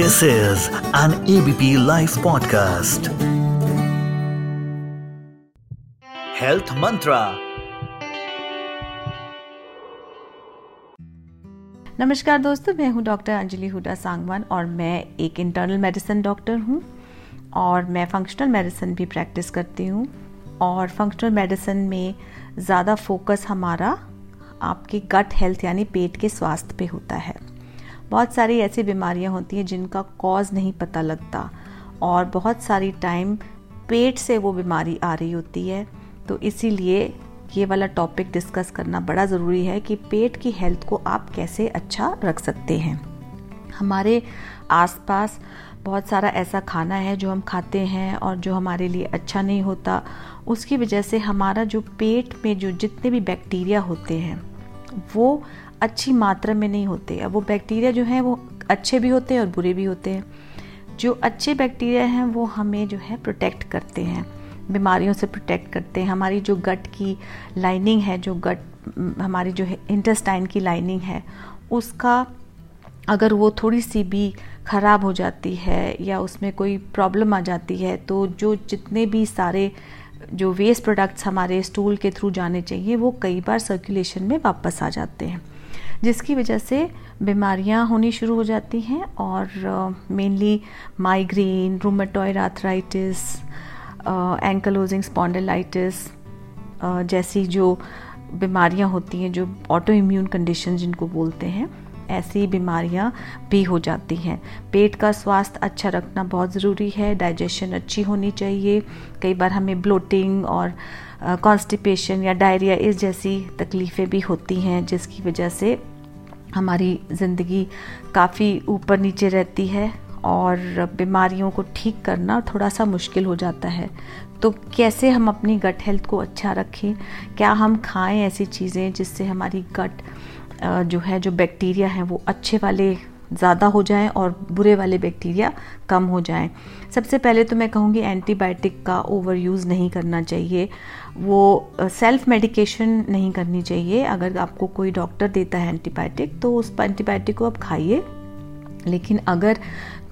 This is an ABP live podcast health mantra नमस्कार दोस्तों, मैं हूँ डॉक्टर अंजलि हुडा सांगवान और मैं एक इंटरनल मेडिसिन डॉक्टर हूँ और मैं फंक्शनल मेडिसिन भी प्रैक्टिस करती हूँ और फंक्शनल मेडिसिन में ज़्यादा फोकस हमारा आपके गट हेल्थ यानी पेट के स्वास्थ्य पे होता है। बहुत सारी ऐसी बीमारियाँ होती हैं जिनका कॉज नहीं पता लगता और बहुत सारी टाइम पेट से वो बीमारी आ रही होती है। तो इसीलिए ये वाला टॉपिक डिस्कस करना बड़ा ज़रूरी है कि पेट की हेल्थ को आप कैसे अच्छा रख सकते हैं। हमारे आसपास बहुत सारा ऐसा खाना है जो हम खाते हैं और जो हमारे लिए अच्छा नहीं होता। उसकी वजह से हमारा जो पेट में जो जितने भी बैक्टीरिया होते हैं, वो अच्छी मात्रा में नहीं होते। अब वो बैक्टीरिया जो हैं वो अच्छे भी होते हैं और बुरे भी होते हैं। जो अच्छे बैक्टीरिया हैं, वो हमें जो है प्रोटेक्ट करते हैं। बीमारियों से प्रोटेक्ट करते हैं। हमारी जो गट की लाइनिंग है, जो गट हमारी जो है इंटेस्टाइन की लाइनिंग है, उसका अगर वो थोड़ी सी भी ख़राब हो जाती है या उसमें कोई प्रॉब्लम आ जाती है तो जो जितने भी सारे जो वेस्ट प्रोडक्ट्स हमारे स्टूल के थ्रू जाने चाहिए, वो कई बार सर्कुलेशन में वापस आ जाते हैं। जिसकी वजह से बीमारियाँ होनी शुरू हो जाती हैं और mainly migraine rheumatoid arthritis ankylosing spondylitis जैसी जो बीमारियाँ होती हैं, जो ऑटो इम्यून कंडीशन जिनको बोलते हैं, ऐसी बीमारियाँ भी हो जाती हैं। पेट का स्वास्थ्य अच्छा रखना बहुत ज़रूरी है डाइजेशन अच्छी होनी चाहिए। कई बार हमें ब्लोटिंग और कॉन्स्टिपेशन या डायरिया इस जैसी तकलीफ़ें भी होती हैं, जिसकी वजह से हमारी ज़िंदगी काफ़ी ऊपर नीचे रहती है और बीमारियों को ठीक करना थोड़ा सा मुश्किल हो जाता है। तो कैसे हम अपनी गट हेल्थ को अच्छा रखें? क्या हम खाएँ ऐसी चीज़ें जिससे हमारी गट जो है, जो बैक्टीरिया है, वो अच्छे वाले ज़्यादा हो जाएँ और बुरे वाले बैक्टीरिया कम हो जाएँ। सबसे पहले तो मैं कहूँगी एंटीबायोटिक का ओवर यूज़ नहीं करना चाहिए। वो सेल्फ मेडिकेशन नहीं करनी चाहिए। अगर आपको कोई डॉक्टर देता है एंटीबायोटिक तो उस एंटीबायोटिक को आप खाइए। लेकिन अगर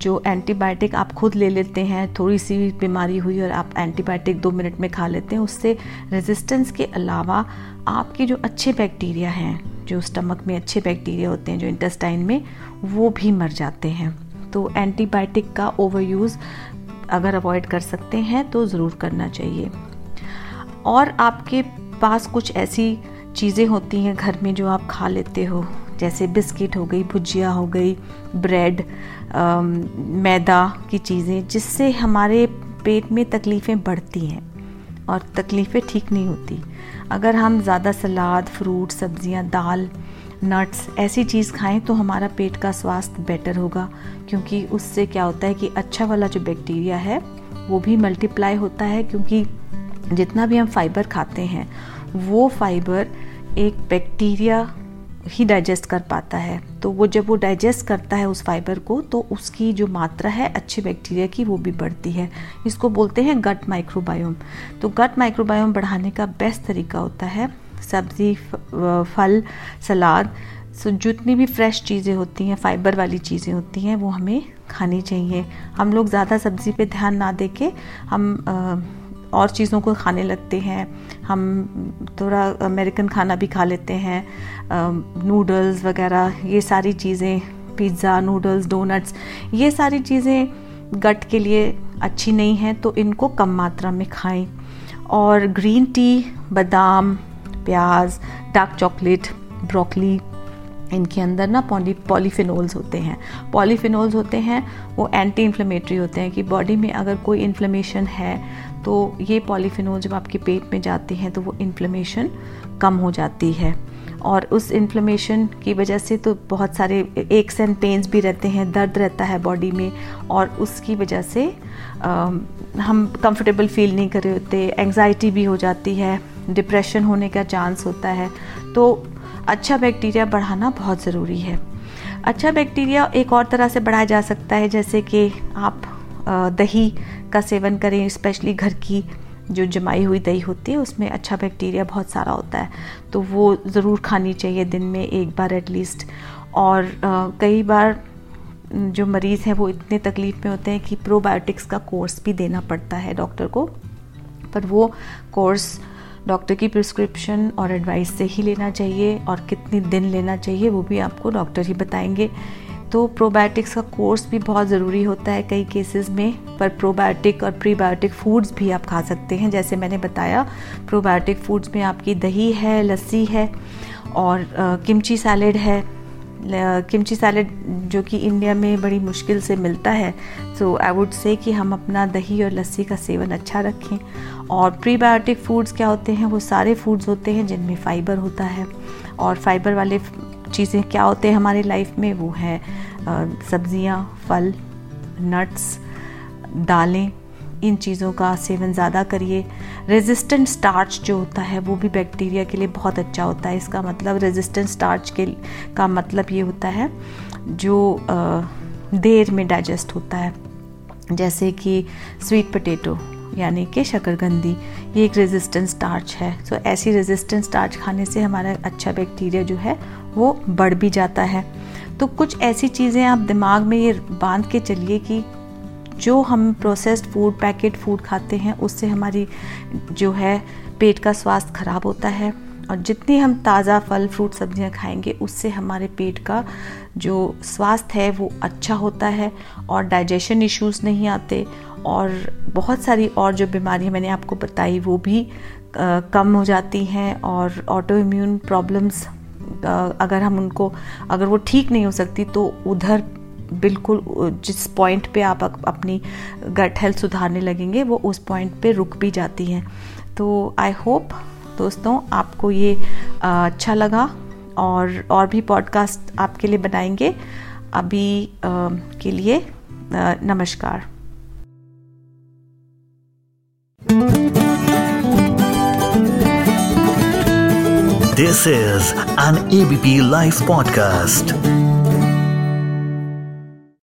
जो एंटीबायोटिक आप खुद ले लेते हैं थोड़ी सी बीमारी हुई और आप एंटीबायोटिक दो मिनट में खा लेते हैं, उससे रेजिस्टेंस के अलावा आपके जो अच्छे बैक्टीरिया हैं जो स्टमक में अच्छे बैक्टीरिया होते हैं जो इंटेस्टाइन में वो भी मर जाते हैं। तो एंटीबायोटिक का ओवर यूज़ अगर अवॉइड कर सकते हैं तो ज़रूर करना चाहिए। और आपके पास कुछ ऐसी चीज़ें होती हैं घर में जो आप खा लेते हो जैसे बिस्किट हो गई भुजिया हो गई ब्रेड आ, मैदा की चीज़ें जिससे हमारे पेट में तकलीफ़ें बढ़ती हैं और तकलीफ़ें ठीक नहीं होती। अगर हम ज़्यादा सलाद फ्रूट सब्ज़ियाँ, दाल नट्स ऐसी चीज़ खाएँ तो हमारा पेट का स्वास्थ्य बेटर होगा। क्योंकि उससे क्या होता है कि अच्छा वाला जो बैक्टीरिया है, वो भी मल्टीप्लाई होता है क्योंकि जितना भी हम फाइबर खाते हैं, वो फाइबर एक बैक्टीरिया ही डाइजेस्ट कर पाता है। तो वो जब वो डाइजेस्ट करता है उस फाइबर को तो उसकी जो मात्रा है अच्छे बैक्टीरिया की वो भी बढ़ती है। इसको बोलते हैं गट माइक्रोबायोम तो गट माइक्रोबायोम बढ़ाने का बेस्ट तरीका होता है सब्ज़ी फल, सलाद। सो जितनी भी फ्रेश चीज़ें होती हैं फाइबर वाली चीज़ें होती हैं, वो हमें खानी चाहिए। हम लोग ज़्यादा सब्ज़ी पे ध्यान ना दे के हम और चीज़ों को खाने लगते हैं। हम थोड़ा अमेरिकन खाना भी खा लेते हैं। नूडल्स वगैरह, ये सारी चीज़ें, पिज़्ज़ा, नूडल्स, डोनट्स, ये सारी चीज़ें गट के लिए अच्छी नहीं हैं तो इनको कम मात्रा में खाएँ। और ग्रीन टी, बादाम, प्याज, डार्क चॉकलेट, ब्रोकली, इनके अंदर ना पॉली, पॉलीफिनोल्स होते हैं। पॉलीफिनोल्स होते हैं, वो एंटी इन्फ्लेमेटरी होते हैं कि बॉडी में अगर कोई इन्फ्लेमेशन है तो ये पॉलीफिनोल जब आपके पेट में जाते हैं तो वो इन्फ्लेमेशन कम हो जाती है। और उस इन्फ्लेमेशन की वजह से तो बहुत सारे एक्स एंड पेन्स भी रहते हैं दर्द रहता है बॉडी में और उसकी वजह से आ, हम कंफर्टेबल फील नहीं कर रहे होते एंजाइटी भी हो जाती है डिप्रेशन होने का चांस होता है। तो अच्छा बैक्टीरिया बढ़ाना बहुत ज़रूरी है। अच्छा बैक्टीरिया एक और तरह से बढ़ाया जा सकता है जैसे कि आप दही का सेवन करें स्पेशली घर की जो जमाई हुई दही होती है, उसमें अच्छा बैक्टीरिया बहुत सारा होता है। तो वो ज़रूर खानी चाहिए दिन में एक बार एटलीस्ट और कई बार जो मरीज़ हैं वो इतने तकलीफ़ में होते हैं कि प्रोबायोटिक्स का कोर्स भी देना पड़ता है डॉक्टर को। पर वो कोर्स डॉक्टर की प्रिस्क्रिप्शन और एडवाइस से ही लेना चाहिए और कितने दिन लेना चाहिए वो भी आपको डॉक्टर ही बताएँगे। तो प्रोबायोटिक्स का कोर्स भी बहुत ज़रूरी होता है कई केसेस में, पर प्रोबायोटिक और प्रीबायोटिक फूड्स भी आप खा सकते हैं, जैसे मैंने बताया प्रोबायोटिक फूड्स में आपकी दही है, लस्सी है और किमची सैलेड है। किमची सैलड जो कि इंडिया में बड़ी मुश्किल से मिलता है सो आई वुड से कि हम अपना दही और लस्सी का सेवन अच्छा रखें। और प्रीबायोटिक फूड्स क्या होते हैं, वो सारे फूड्स होते हैं जिनमें फ़ाइबर होता है। और फाइबर वाले चीज़ें क्या होते हैं हमारे लाइफ में, वो है सब्ज़ियाँ, फल नट्स दालें इन चीज़ों का सेवन ज़्यादा करिए। रेजिस्टेंट स्टार्च जो होता है, वो भी बैक्टीरिया के लिए बहुत अच्छा होता है। इसका मतलब रेजिस्टेंट स्टार्च के का मतलब ये होता है, जो देर में डाइजेस्ट होता है। जैसे कि स्वीट पोटैटो यानी कि शकरगंदी ये एक रेजिस्टेंट स्टार्च है। तो ऐसी रेजिस्टेंट स्टार्च खाने से हमारा अच्छा बैक्टीरिया जो है, वो बढ़ भी जाता है। तो कुछ ऐसी चीज़ें आप दिमाग में ये बाँध के चलिए कि जो हम प्रोसेस्ड फ़ूड पैकेट फ़ूड खाते हैं उससे हमारी जो है पेट का स्वास्थ्य खराब होता है। और जितनी हम ताज़ा फल फ्रूट सब्ज़ियाँ खाएँगे उससे हमारे पेट का जो स्वास्थ्य है वो अच्छा होता है और डाइजेशन इश्यूज़ नहीं आते। और बहुत सारी और जो बीमारियाँ मैंने आपको बताई वो भी आ, कम हो जाती हैं और ऑटो इम्यून प्रॉब्लम्स अगर हम उनको अगर वो ठीक नहीं हो सकती तो उधर बिल्कुल जिस पॉइंट पे आप अपनी गट हेल्थ सुधारने लगेंगे, वो उस पॉइंट पे रुक भी जाती हैं। तो आई होप दोस्तों, आपको ये अच्छा लगा और और भी पॉडकास्ट आपके लिए बनाएँगे। अभी के लिए नमस्कार। This is an ABP Life podcast.